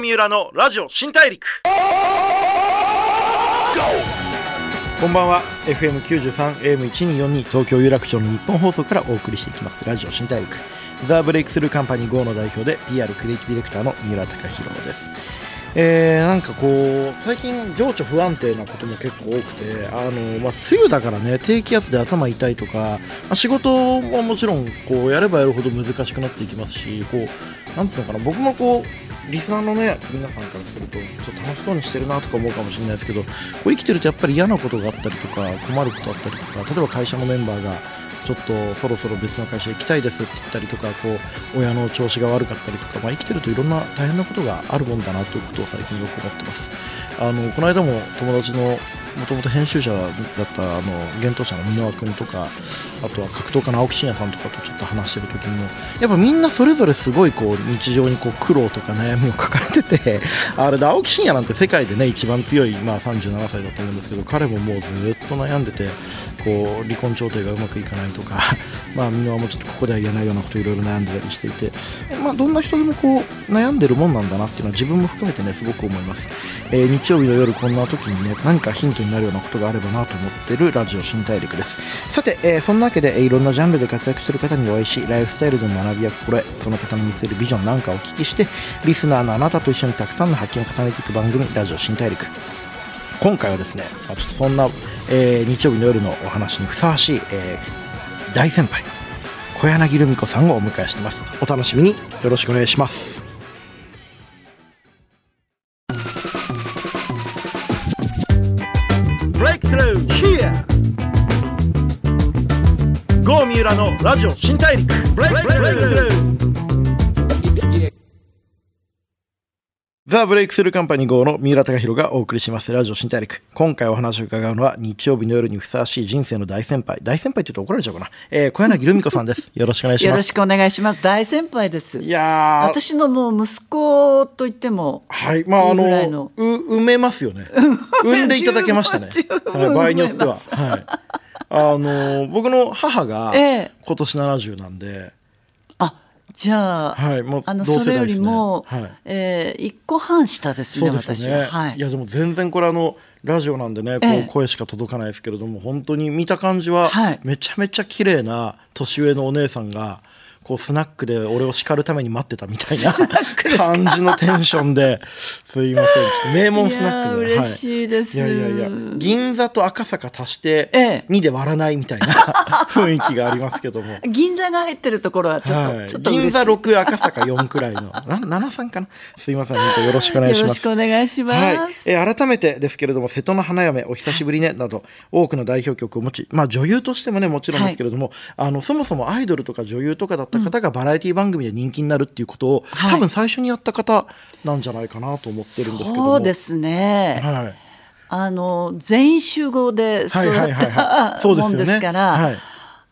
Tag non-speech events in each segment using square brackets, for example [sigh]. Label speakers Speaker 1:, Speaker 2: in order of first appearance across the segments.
Speaker 1: 三浦のラジオ新大陸。こんばんは。FM93 AM1242 東京有楽町の日本放送からお送りしていきます。ラジオ新大陸。ザ・ブレイクスルーカンパニー GO の代表で PR クリエイティブディレクターの三浦貴弘です。えー、なんかこう最近情緒不安定なことも結構多くてあの、まあ、梅雨だからね低気圧で頭痛いとか、まあ、仕事ももちろんこうやればやるほど難しくなっていきますしこうなんつうのかな僕もこうリスナーのね皆さんからするとちょっと楽しそうにしてるなとか思うかもしれないですけどこう生きてるとやっぱり嫌なことがあったりとか困ることあったりとか例えば会社のメンバーがちょっとそろそろ別の会社行きたいですって言ったりとかこう親の調子が悪かったりとか、まあ、生きてるといろんな大変なことがあるもんだなということを最近よく思ってます。あのこの間も友達のもともと編集者だったあの幻冬者の箕輪君とかあとは格闘家の青木真也さんとかとちょっと話してる時にもやっぱみんなそれぞれすごいこう日常にこう苦労とか悩みを抱えてて [laughs] あれで青木真也なんて世界でね一番強い、まあ、37歳だと思うんですけど彼ももうずっと悩んでてこう離婚調停がうまくいかないとか [laughs] まあ箕輪もちょっとここでは言えないようなこといろいろ悩んでたりしていて、まあ、どんな人でもこう悩んでるもんなんだなっていうのは自分も含めてねすごく思います、えー、日曜日の夜こんな時にね何かヒントになるようなことがあればなと思ってるラジオ新大陸です。さて、えー、そんなわけで、えー、いろんなジャンルで活躍してる方にお会いしライフスタイルでの学びや心得その方の見せるビジョンなんかをお聞きしてリスナーのあなたと一緒にたくさんの発見を重ねていく番組ラジオ新大陸。今回はですね、まあ、ちょっとそんな、えー、日曜日の夜のお話にふさわしい、えー、大先輩小柳ルミ子さんをお迎えしてます。お楽しみに。よろしくお願いします。浦のラジオ新大陸ブレイクスルーザ・ブレイクスルーカンパニー号の三浦貴弘がお送りしますラジオ新大陸。今回お話を伺うのは日曜日の夜にふさわしい人生の大先輩。大先輩って言うと怒られちゃうかな。えー、小柳ルミ子さんです。[laughs] よろしくお願いします。
Speaker 2: よろしくお願いします。大先輩です。
Speaker 1: いや
Speaker 2: 私のもう息子と言っても。
Speaker 1: はい。まあ、あの、う、埋めますよね。[laughs] 産んでいただけましたね。[laughs] はい、場合によっては。はい。あの、僕の母が今年70なんで、ええ
Speaker 2: じゃあ、はい、もうあの、それよりも、はい、えー、1個半下ですね、
Speaker 1: すね。は。い、いや、でも全然これあの、ラジオなんでね、こう声しか届かないですけれども、ええ、本当に見た感じは、めちゃめちゃ綺麗な年上のお姉さんが、こうスナックで俺を叱るために待ってたみたいな感じのテンションで。すいません。ちょっと名門スナック
Speaker 2: で嬉しいです、
Speaker 1: はい、いやいやいや。銀座と赤坂足して2で割らないみたいな [laughs] 雰囲気がありますけども。
Speaker 2: 銀座が入ってるところはちょっとはい、ちょっと
Speaker 1: 銀座6赤坂4くらいの。な73かな？すいません本当よろしくお願いします。よろしく
Speaker 2: お願いします、はい。
Speaker 1: えー、改めてですけれども瀬戸の花嫁お久しぶりねなど多くの代表曲を持ちまあ女優としてもねもちろんですけれども、はい、あのそもそもアイドルとか女優とかだった方がバラエティ番組で人気になるっていうことを、はい、多分最初にやった方なんじゃないかなと思ってるんですけど
Speaker 2: そうですね、はい、あの全員集合でそうやったもんですから。はい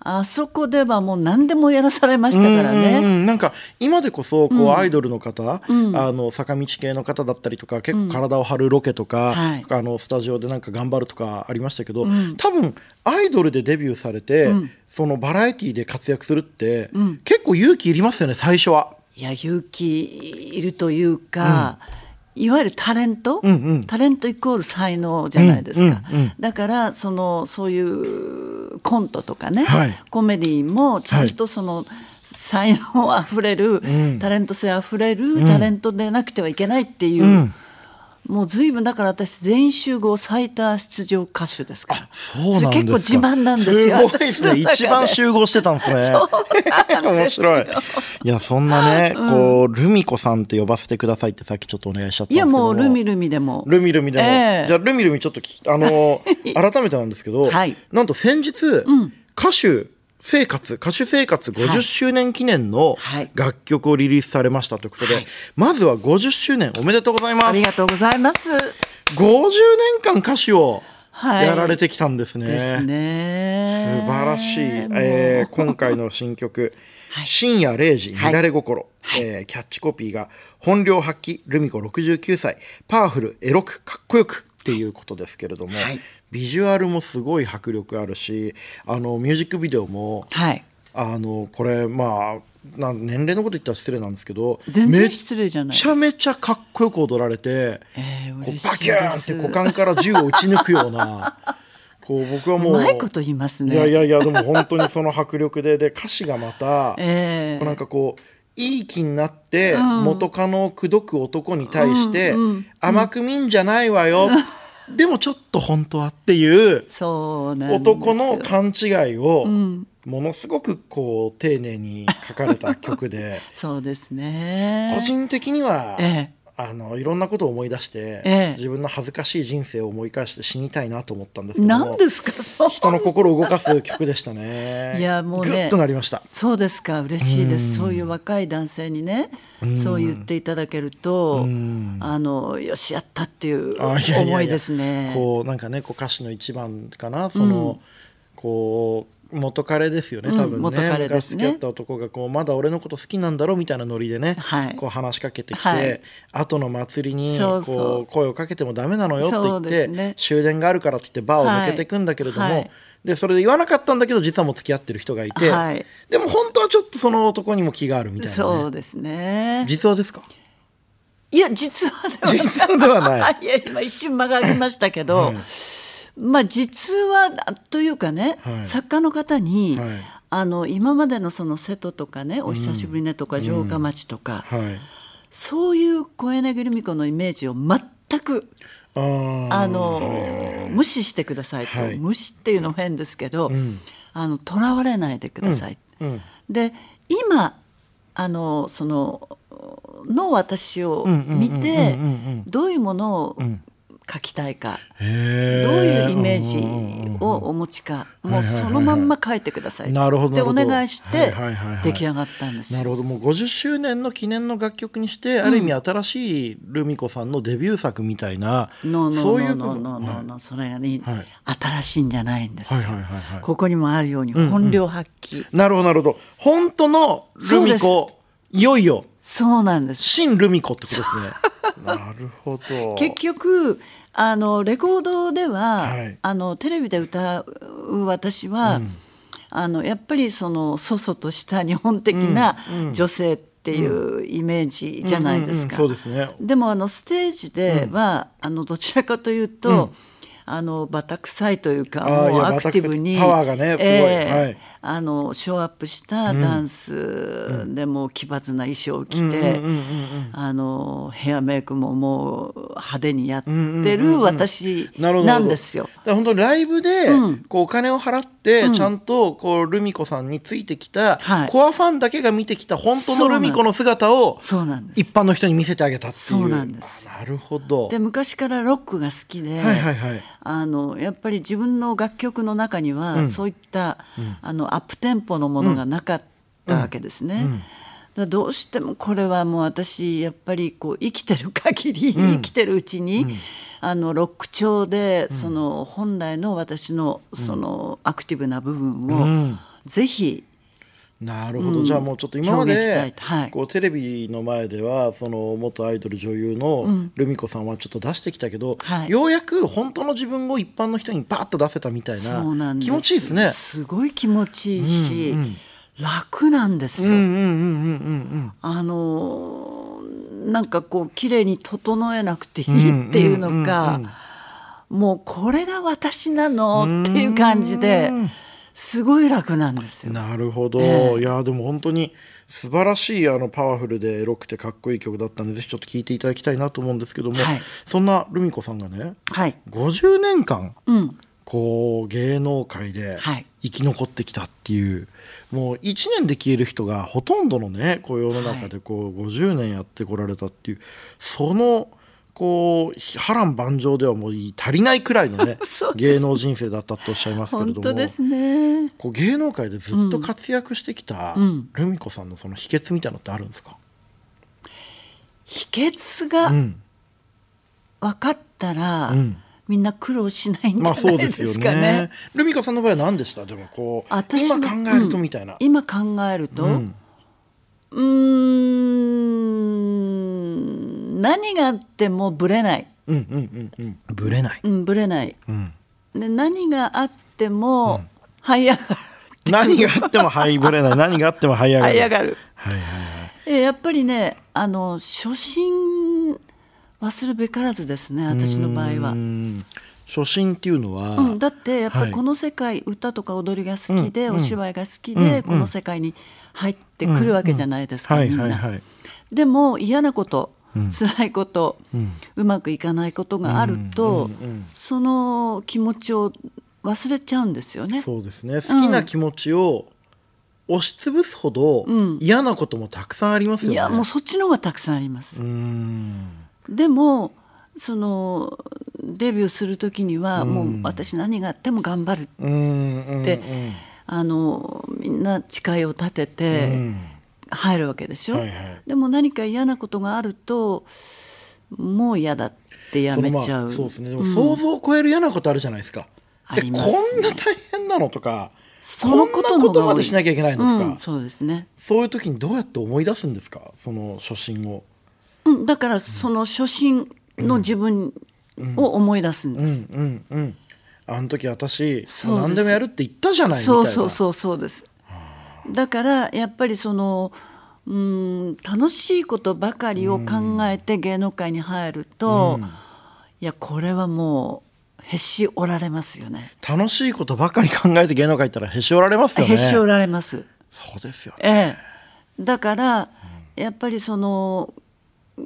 Speaker 2: あそこではもう何でもやらされましたからね。
Speaker 1: んなんか今でこそこうアイドルの方、うん、あの坂道系の方だったりとか結構体を張るロケとか、うんあのスタジオでなんか頑張るとかありましたけど、うん、多分アイドルでデビューされて、そのバラエティーで活躍するって、結構勇気いりますよね最初は。
Speaker 2: いや勇気いるというか、いわゆるタレント、うんうん、タレントイコール才能じゃないですか、うんうんうん、だからそのそういうコントとかね、はい、コメディもちゃんとその、はい。才能あふれる、うん、タレント性あふれる、タレントでなくてはいけないっていう、うん、もう随分だから私全員集合最多出場歌手ですから。
Speaker 1: そうなん
Speaker 2: 結構自慢なんですよ。
Speaker 1: すごいですね。一番集合してたんですね。[laughs] [laughs] 面白い。いやそんなね、うん、こうルミ子さんって呼ばせてくださいってさっきちょっとお願いしちゃったんですけど。いや
Speaker 2: もうルミルミでも。
Speaker 1: ルミルミでも。えー、じゃあルミルミちょっとあの [laughs] 改めてなんですけど、はい、なんと先日、うん、歌手生活、歌手生活50周年記念の楽曲をリリースされましたということで、はい、まずは50周年おめでとうございます。あ
Speaker 2: りがとうございます。
Speaker 1: 50年間歌手をやられてきたんですね。はい、
Speaker 2: ですね。
Speaker 1: 素晴らしい。えー、今回の新曲、はい、深夜0時乱れ心、はい、えー、キャッチコピーが本領発揮ルミ子69歳パワフルエロくかっこよくっていうことですけれども、はい、ビジュアルもすごい迫力あるしあのミュージックビデオもあのこれまあな年齢のこと言ったら失礼なんですけど
Speaker 2: 全然失礼じゃない
Speaker 1: めちゃめちゃかっこよく踊られて、
Speaker 2: えー、
Speaker 1: こうバキューンって股間から銃を撃ち抜くような [laughs] こう僕はもうう
Speaker 2: まいこと言いますね。
Speaker 1: いやいやいやでも本当にその迫力でで歌詞がまた、
Speaker 2: えー、
Speaker 1: こうなんかこういい気になって元カノを口説く男に対して甘く見んじゃないわよ、[laughs] でもちょっと本当はっていう男の勘違いをものすごくこう丁寧に書かれた曲で。[laughs]
Speaker 2: そうですね。
Speaker 1: 個人的には、ええ、あのいろんなことを思い出して、ええ、自分の恥ずかしい人生を思い返して死にたいなと思ったんですけど
Speaker 2: 何ですか？
Speaker 1: 人の心を動かす曲でしたね。
Speaker 2: いやもうね。
Speaker 1: となりました。
Speaker 2: そうですか。嬉しいです。そういう若い男性にねそう言っていただけるとあのよしやったっていう思いですね。
Speaker 1: こうなんかねこう歌詞の一番かな。その、うん、こう元彼ですよね多分ね,、うん、ね。昔付き合った男がこうまだ俺のこと好きなんだろうみたいなノリでね、はい、こう話しかけてきて、はい、後の祭りにこう声をかけてもダメなのよって言って、ね、終電があるからって言ってバーを抜けていくんだけれども、はい、でそれで言わなかったんだけど実はもう付き合ってる人がいて、でも本当はちょっとその男にも気があるみたいな、ね、
Speaker 2: そうですね。
Speaker 1: 実話ですか？
Speaker 2: いや実話ではない。
Speaker 1: 実話ではない。[laughs]
Speaker 2: いや今一瞬間が空きましたけど、まあ、実はというかね、はい、作家の方に、はい、あの今までのその瀬戸とかね「お久しぶりね」とか「城下町」とか、うんはい、そういう小柳ルミ子のイメージを全くあの無視してくださいと、無視っていうのも変ですけどとら、われないでください。うん。うん、で今あのそのの私を見てどういうものを書きたいか。どういうイメージをお持ちか。もうそのまんま書いてください。なるほどでお願いして出来上がったんです
Speaker 1: なるほど。もう50周年の記念の楽曲にして、ある意味新しいルミ子さんのデビュー作みたいな、
Speaker 2: うん、そういう部分それがね、はい、新しいんじゃないんですよ、ここにもあるように本領発揮、うん
Speaker 1: うん、なるほどなるほど。本当のルミ子いよいよ。
Speaker 2: そうなんです。
Speaker 1: 新ルミ子ってことですね。なるほど。
Speaker 2: 結局あのレコードでは、はい、あのテレビで歌う私は、うん、あのやっぱりそのそそとした日本的な女性っていうイメージじゃないですか。でもあのステージでは、あのどちらかというと、あのバタ臭いというかもうアクティブに
Speaker 1: パワーがねすごい、えーはい、
Speaker 2: あのショーアップしたダンスでも奇抜な衣装を着てあのヘアメイクももう派手にやってる私なんですよ。
Speaker 1: 本当にライブでこうお金を払ってちゃんとこうルミ子さんについてきたコアファンだけが見てきた本当のルミ子の姿を一般の人に見せてあげたっていう。そうなんです。なるほど。
Speaker 2: で昔からロックが好きで、はいはいはい、あのやっぱり自分の楽曲の中には、そういった、あのアップテンポのものがなかったわけですね。だどうしてもこれはもう私やっぱりこう生きてる限り、生きてるうちに、あのロック調でその本来の私のそのアクティブな部分をぜひ
Speaker 1: なるほど、うん、じゃあもうちょっと今まで、はい、こうテレビの前ではその元アイドル女優のルミ子さんはちょっと出してきたけど、うんようやく本当の自分を一般の人にバッと出せたみたいな気持ちいいですね。
Speaker 2: すごい気持ちいいし、うんうん、楽なんですよ。あのなんかこう綺麗に整えなくていいっていうのか、もうこれが私なのっていう感じで。すごい楽なんですよ。
Speaker 1: なるほど、えー、いやでも本当に素晴らしいあのパワフルでエロくてかっこいい曲だったんでぜひちょっと聴いていただきたいなと思うんですけども、はい、そんなルミ子さんがね、はい、50年間、うん、こう芸能界で生き残ってきたっていう、はい、もう1年で消える人がほとんどのねこう世の中でこう50年やってこられたっていうそのこう波乱万丈ではもう足りないくらいのね [laughs] 芸能人生だったとおっしゃいますけれども、
Speaker 2: ね、
Speaker 1: こう芸能界でずっと活躍してきた、ルミ子さんのその秘訣みたいなのってあるんですか？
Speaker 2: 秘訣が分かったら、うん。みんな苦労しないんじゃないですかね。まあ、ね。
Speaker 1: ルミ子さんの場合は何でした？でもこう今考えるとみたいな。
Speaker 2: うん、今考えると、うん、ん何があってもぶれない。
Speaker 1: うんうんうんうん。ぶれない。
Speaker 2: うん、ぶれない。うん、で何があっても、這い
Speaker 1: 何があってもはいぶれない [laughs] 何があっても這い上がる
Speaker 2: 這い上がる、
Speaker 1: はいはい
Speaker 2: えやっぱりねあの初心忘るべからずですね私の場合は。
Speaker 1: 初心っていうのは、
Speaker 2: うん、だってやっぱりこの世界、はい、歌とか踊りが好きで、うん、お芝居が好きで、うん、この世界に入ってくるわけじゃないですか、みんな。でも嫌なこと、うん、辛いこと、うまくいかないことがあると、その気持ちを忘れちゃうんですよね。
Speaker 1: そうですね。好きな気持ちを、押しつぶすほど嫌なこともたくさんありますよね。いや
Speaker 2: もうそっちの方がたくさんあります。でもそのデビューする時にはもう私何があっても頑張るってあのみんな誓いを立てて入るわけでしょ、はいはい、でも何か嫌なことがあるともう嫌だってやめちゃう、まあ、
Speaker 1: そうですね。でも想像を超える嫌なことあるじゃないですか、あります、こんな大変なのとかそのことことまでしなきゃいけないのとか、うん、
Speaker 2: そうですね。
Speaker 1: そういう時にどうやって思い出すんですか？その初心を、
Speaker 2: うん、だからその初心の自分を思い出すんです。
Speaker 1: うんうんうん、あの時私何でもやるって言ったじゃない
Speaker 2: そうそうそうそうです。だからやっぱりそのうん楽しいことばかりを考えて芸能界に入ると、いやこれはもうへし折られますよね。
Speaker 1: 楽しいことばかり考えて芸能界行ったらへし折られますよね。
Speaker 2: へし折られます。
Speaker 1: そうですよ
Speaker 2: ね、ええ、だからやっぱりその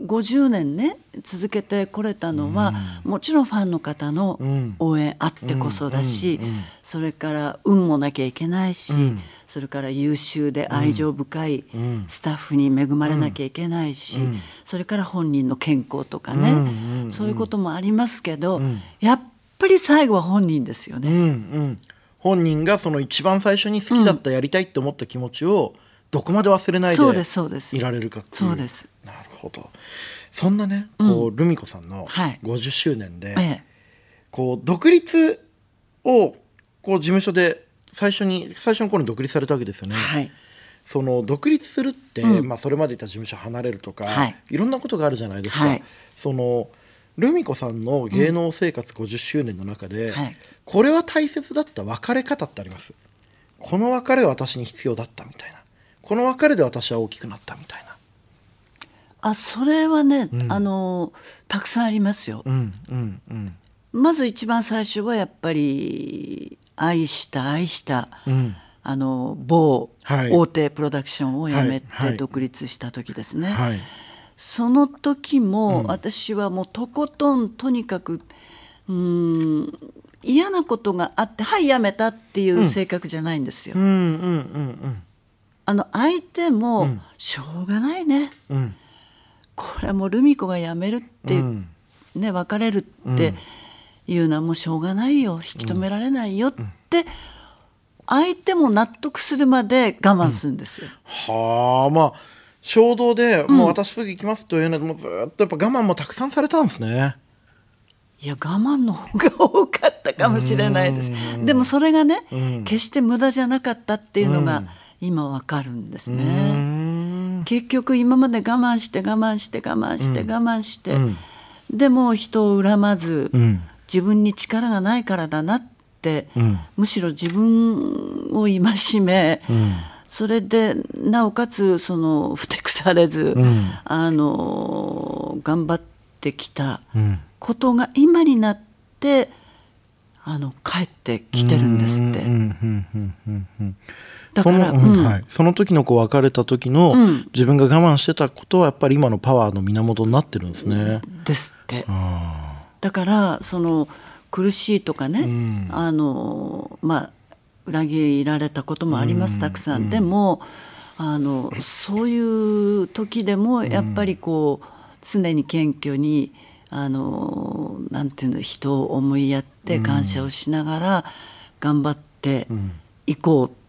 Speaker 2: 50年ね続けてこれたのは、うん、もちろんファンの方の応援あってこそだし、うんうん、それから運もなきゃいけないし、それから優秀で愛情深いスタッフに恵まれなきゃいけないし、それから本人の健康とかね、そういうこともありますけど、やっぱり最後は本人ですよね。
Speaker 1: 本人がその一番最初に好きだったやりたいって思った気持ちをどこまで忘れないでいられるかっていう。
Speaker 2: そうです
Speaker 1: ほど。そんなね、こうルミ子さんの50周年で、はい、こう独立をこう事務所で最初に最初の頃に独立されたわけですよね。はい。その独立するって、うん、まあ、それまでいた事務所離れるとか、はい、いろんなことがあるじゃないですか。はい、そのルミ子さんの芸能生活50周年の中で、うんはい、これは大切だった別れ方ってあります。この別れは私に必要だったみたいな。この別れで私は大きくなったみたいな
Speaker 2: あそれはね、うん、あのたくさんありますよ。うんうんうん、まず一番最初はやっぱり愛した愛した、うん、あの某大手プロダクションを辞めて独立した時ですね。はい。はい、その時も私はもうとことんとにかくうん嫌なことがあってはい辞めたっていう性格じゃないんですよ。あの相手もしょうがないね。うんこれはもうルミ子が辞めるって、うん、ね別れるっていうのはもうしょうがないよ引き止められないよって、相手も納得するまで我慢するんですよ。
Speaker 1: はあまあ衝動で、もう私すぐ行きますというのでもうずっとやっぱ我慢もたくさんされたんですね。
Speaker 2: いや我慢の方が多かったかもしれないです。でもそれがね、決して無駄じゃなかったっていうのが今わかるんですね。結局今まで我慢して我慢して我慢して我慢して、でも人を恨まず、自分に力がないからだなって、むしろ自分を戒め、それでなおかつそのふてくされず、あの頑張ってきたことが今になってあの帰ってきてるんですって。
Speaker 1: だから、うん、はい、その時のこう別れた時の、自分が我慢してたことはやっぱり今のパワーの源になってるんですね。
Speaker 2: ですって。だからその苦しいとかね、うん、あのまあ裏切られたこともあります、たくさん。でもあのそういう時でもやっぱりこう常に謙虚にあのなんていうの人を思いやって感謝をしながら頑張っていこう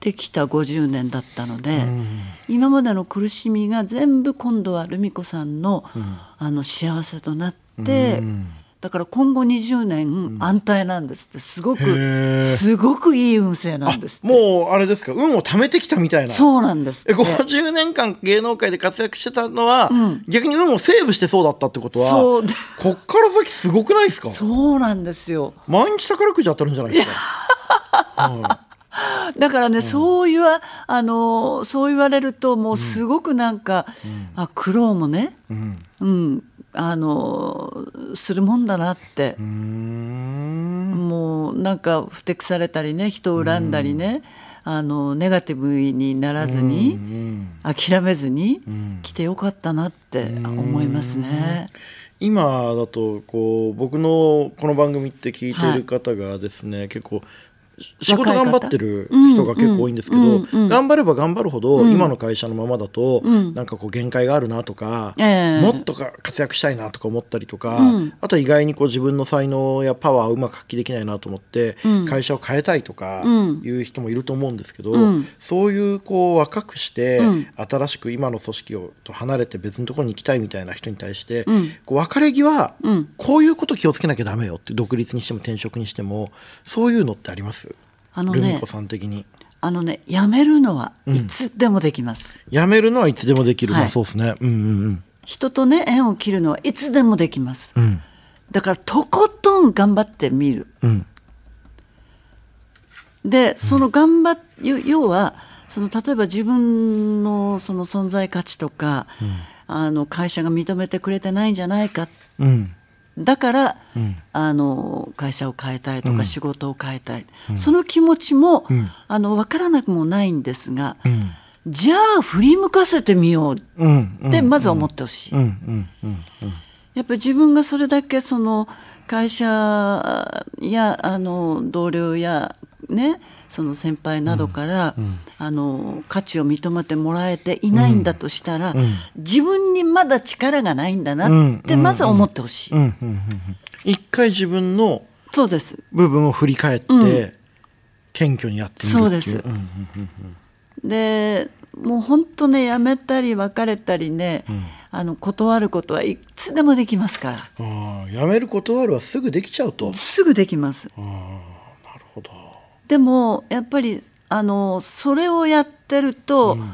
Speaker 2: できた50年だったので、うん、今までの苦しみが全部今度はルミ子さんのうん、あの幸せとなって、うん、だから今後20年安泰なんですって。すごくすごくいい運勢なんです
Speaker 1: もうあれですか？運を貯めてきたみたいな。
Speaker 2: そうなんです
Speaker 1: え50年間芸能界で活躍してたのは、逆に運をセーブしてそうだったってことはそう。こっから先すごくないですか？
Speaker 2: そうなんですよ。
Speaker 1: 毎日宝くじ当たるんじゃないですか、はい
Speaker 2: だからね、うん、そういうあのそう言われるともうすごくなんか、うん、あ苦労もね、うん、うん、あのするもんだなって。もうなんかふてくされたりね人を恨んだりね、あのネガティブにならずに、諦めずに来てよかったなって思いますね。
Speaker 1: 今だとこう僕のこの番組って聞いてる方がですね、はい、結構仕事頑張ってる人が結構多いんですけど、頑張れば頑張るほど、今の会社のままだと、なんかこう限界があるなとか、もっと活躍したいなとか思ったりとか、あと意外にこう自分の才能やパワーをうまく発揮できないなと思って、会社を変えたいとかいう人もいると思うんですけど、そういうこう若くして、新しく今の組織をと離れて別のところに行きたいみたいな人に対して、こう別れ際、こういうこと気をつけなきゃダメよって独立にしても転職にしてもそういうのってあります？あのねさん的に。
Speaker 2: あのねやめるのはいつでもできます、
Speaker 1: うん、やめるのはいつでもできる、はい、まあそうですね、うんうんうん、
Speaker 2: 人とね縁を切るのはいつでもできます、うん、だからとことん頑張ってみる、うん、でその頑張っ要はその例えば自分のその存在価値とか、あの会社が認めてくれてないんじゃないか、うんだから、うん、あの会社を変えたいとか仕事を変えたい、うん、その気持ちも、うん、あの分からなくもないんですが、じゃあ振り向かせてみようってまずは思ってほしい。やっぱり自分がそれだけその会社やあの同僚やね、その先輩などから、うん。うん、あの価値を認めてもらえていないんだとしたら、うん、自分にまだ力がないんだなってまず思ってほしい。
Speaker 1: 一回自分の
Speaker 2: そうです
Speaker 1: 部分を振り返って、謙虚にやってみる
Speaker 2: そうです。でもう本当ねやめたり別れたりね、あの断ることはいつでもできますから。
Speaker 1: あやめる断るはすぐできちゃうと。
Speaker 2: すぐできます。あなるほど。でもやっぱりあのそれをやってると、うん、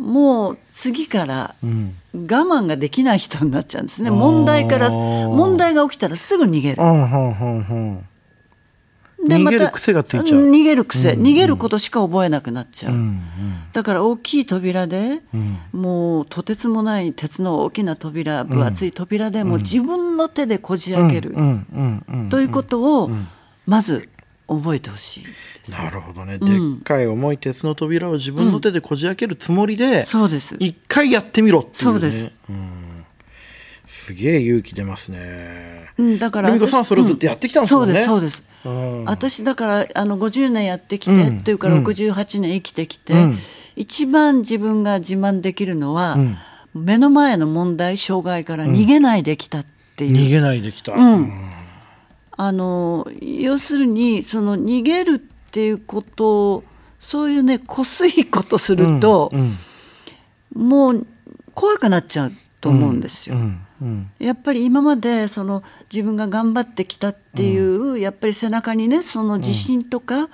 Speaker 2: もう次から我慢ができない人になっちゃうんですね、うん、問題から問題が起きたらすぐ逃げる。
Speaker 1: で逃げる癖がついちゃう。
Speaker 2: 逃げる癖、うん。うん、逃げることしか覚えなくなっちゃう、うんうん、だから大きい扉で、うん、もうとてつもない鉄の大きな扉分厚い扉でも自分の手でこじ開ける、ということをまず覚えてほしい
Speaker 1: なるほどね、でっかい重い鉄の扉を自分の手でこじ開けるつもりで、
Speaker 2: そうです。
Speaker 1: 一回やってみろっていう、ね、
Speaker 2: そうです、
Speaker 1: うん、すげえ勇気出ますね、
Speaker 2: うん、だから
Speaker 1: ルさんそれをずっとやってきたんですもんね、
Speaker 2: そうですそうです、うん、私だからあの50年やってきて、うん、っていうか68年生きてきて、うん、一番自分が自慢できるのは、目の前の問題障害から逃げないできたっていう、
Speaker 1: 逃げないできた、うん
Speaker 2: あの要するにその逃げるっていうことをそういうねこすいことすると、うんうん、もう怖くなっちゃうと思うんですよ。うんうん、やっぱり今までその自分が頑張ってきたっていう、やっぱり背中にねその自信とか、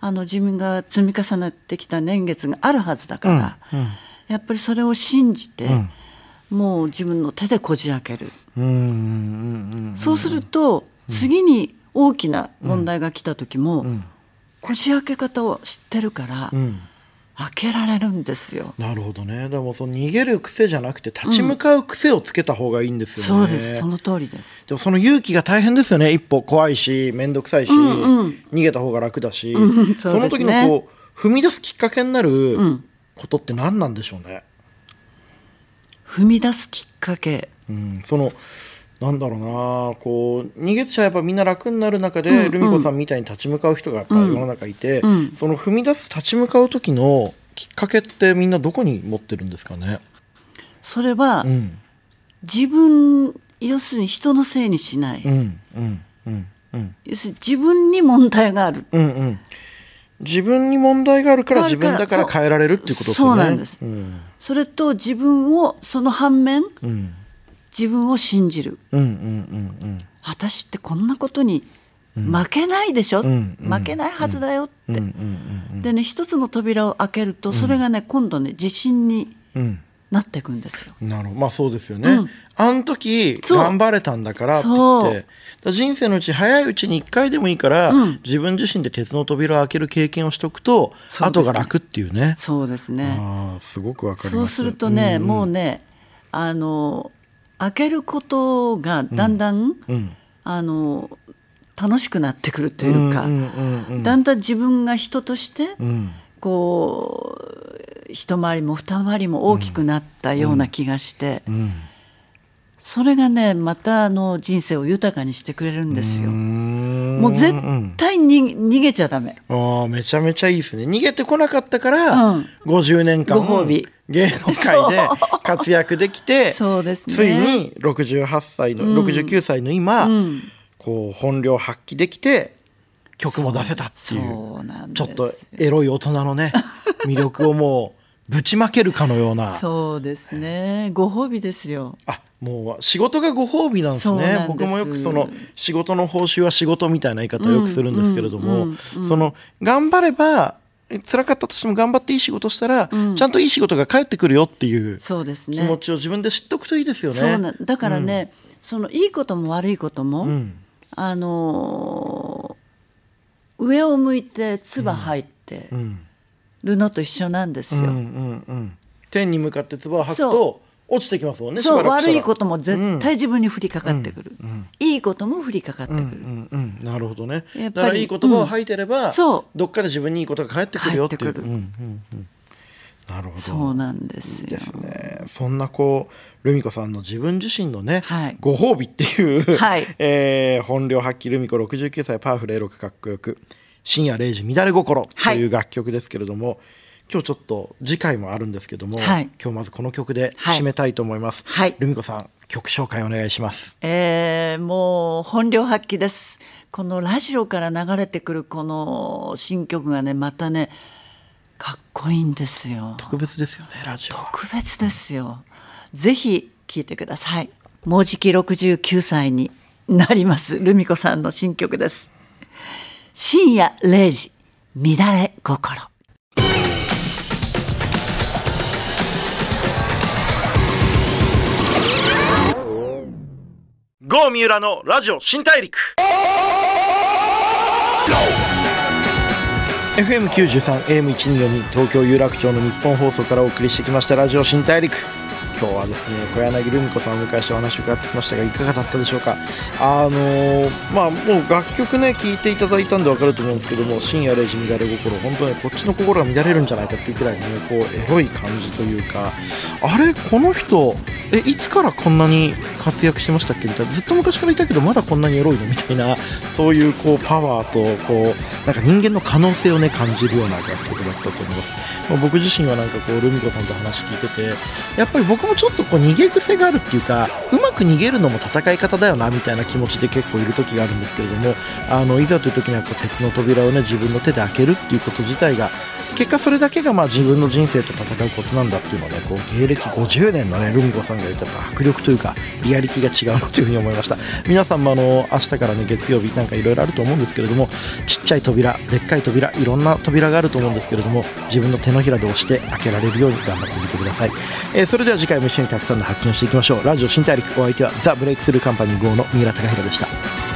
Speaker 2: あの自分が積み重ねてきた年月があるはずだから、やっぱりそれを信じて、もう自分の手でこじ開ける。そうすると次に大きな問題が来た時も、こじ開け方を知ってるから、開けられるんですよ。
Speaker 1: なるほどね。でもその逃げる癖じゃなくて立ち向かう癖をつけた方がいいんですよ
Speaker 2: ね。そうです。その通りです。
Speaker 1: でもその勇気が大変ですよね。一歩怖いし面倒くさいし、うんうん、逃げた方が楽だし、うんそね、その時のこう踏み出すきっかけになることって何なんでしょうね。
Speaker 2: 踏み出すきっかけ。
Speaker 1: うん、そのなんだろうなこう逃げちゃえばみんな楽になる中で、うんうん、ルミ子さんみたいに立ち向かう人がやっぱ世の中いて、うん、その踏み出す立ち向かう時のきっかけってみんなどこに持ってるんですかね？
Speaker 2: それは、うん、自分要するに人のせいにしない、うんうんうんうん、要するに自分に問題がある、うんうん、
Speaker 1: 自分に問題があるから自分だから変えられるっていうことですね。
Speaker 2: そうなんです、うん、それと自分をその反面、うん自分を信じる、うんうんうんうん、私ってこんなことに負けないでしょ、うん、負けないはずだよって、うんうんうんうん、でね一つの扉を開けるとそれがね、今度ね自信になっていくんですよ。
Speaker 1: なるほど。まあそうですよね。うん、あの時頑張れたんだからって。言って人生のうち早いうちに1回でもいいから、うん、自分自身で鉄の扉を開ける経験をしておくと、ね、後が楽っていうね。
Speaker 2: そうですね。
Speaker 1: あすごくわかります。
Speaker 2: そうするとね、うんうん、もうねあの開けることがだんだん、うん、あの楽しくなってくるというか、だんだん自分が人として、こう一回りも二回りも大きくなったような気がして、それがねまたあの人生を豊かにしてくれるんですよ。もう絶対に逃げちゃダメ。
Speaker 1: ああめちゃめちゃいいですね。逃げてこなかったから、うん、50年間
Speaker 2: ご褒美。
Speaker 1: 芸能界で [laughs] 活躍できて
Speaker 2: そうです、ね、
Speaker 1: ついに68歳の、うん、69歳の今、うん、こう本領発揮できて曲も出せたっていうちょっとエロい大人のね [laughs] 魅力をもうぶちまけるかのような。
Speaker 2: そうですね。ご褒美ですよ。
Speaker 1: あもう仕事がご褒美なんですね。僕もよくその仕事の報酬は仕事みたいな言い方をよくするんですけれども、その頑張れば辛かったとしても頑張っていい仕事したら、うん、ちゃんといい仕事が返ってくるよっていう気持ちを自分で知っておくといいですよね。
Speaker 2: だからね、うん、そのいいことも悪いことも、うん、あのー、上を向いて唾吐いてるのと一緒なんですよ。
Speaker 1: 天に向かって唾を吐くと落ちてきますもんね
Speaker 2: そう悪いことも絶対自分に降りかかってくる、うんうん、いいことも降りかかってくる、うん
Speaker 1: うん、なるほどね。だからいい言葉を吐いてれば、そう。どっかで自分にいいことが返ってくるよっていう、うんうんうん、なるほど。
Speaker 2: そうなんですよ。
Speaker 1: ですね。そんなこうルミ子さんの自分自身のね、はい、ご褒美っていう、はい、[laughs] えー、本領発揮ルミ子69歳パワフルエロくかっこよく深夜0時乱れ心という楽曲ですけれども、はい今日ちょっと次回もあるんですけども、はい、今日まずこの曲で締めたいと思います。はい、ルミ子さん、曲紹介お願いします。
Speaker 2: えー、もう本領発揮です。このラジオから流れてくるこの新曲がね、またね、かっこいいんですよ。
Speaker 1: 特別ですよね、ラジオ。
Speaker 2: 特別ですよ。ぜひ聴いてください。もうじき69歳になりますルミ子さんの新曲です。深夜0時乱れ心。
Speaker 1: 郷三浦のラジオ新大陸。FM93 AM1242 東京有楽町の日本放送からお送りしてきましたラジオ新大陸。今日はですね小柳ルミ子さんをお迎えしてお話を伺ってきましたがいかがだったでしょうか？あのー、まあもう楽曲ね聴いていただいたんで分かると思うんですけども深夜0時乱れ心本当にこっちの心が乱れるんじゃないかっていうくらいねこうエロい感じというかあれ？この人えいつからこんなに活躍してましたっけ？みたいな。ずっと昔からいたけどまだこんなにエロいの？みたいなそういうこうパワーとこうなんか人間の可能性をね感じるような楽曲だったと思います、まあ、僕自身はなんかこうルミ子さんと話聞いててやっぱり僕ももちょっとこう逃げ癖があるっていうかうまく逃げるのも戦い方だよなみたいな気持ちで結構いる時があるんですけれどもあのいざという時にはこう鉄の扉をね自分の手で開けるっていうこと自体が結果それだけがまあ自分の人生と戦うコツなんだっていうのをねこう芸歴50年のねルミ子さんが言った迫力というかリアリティが違うなというふうに思いました。皆さんもあの明日からね月曜日なんかいろいろあると思うんですけれどもちっちゃい扉でっかい扉いろんな扉があると思うんですけれども自分の手のひらで押して開けられるように頑張ってみてください、えー、それでは次回も一緒にたくさんの発見をしていきましょう。ラジオ新大陸お相手はザ・ブレイクスルーカンパニー GO の三浦貴大でした。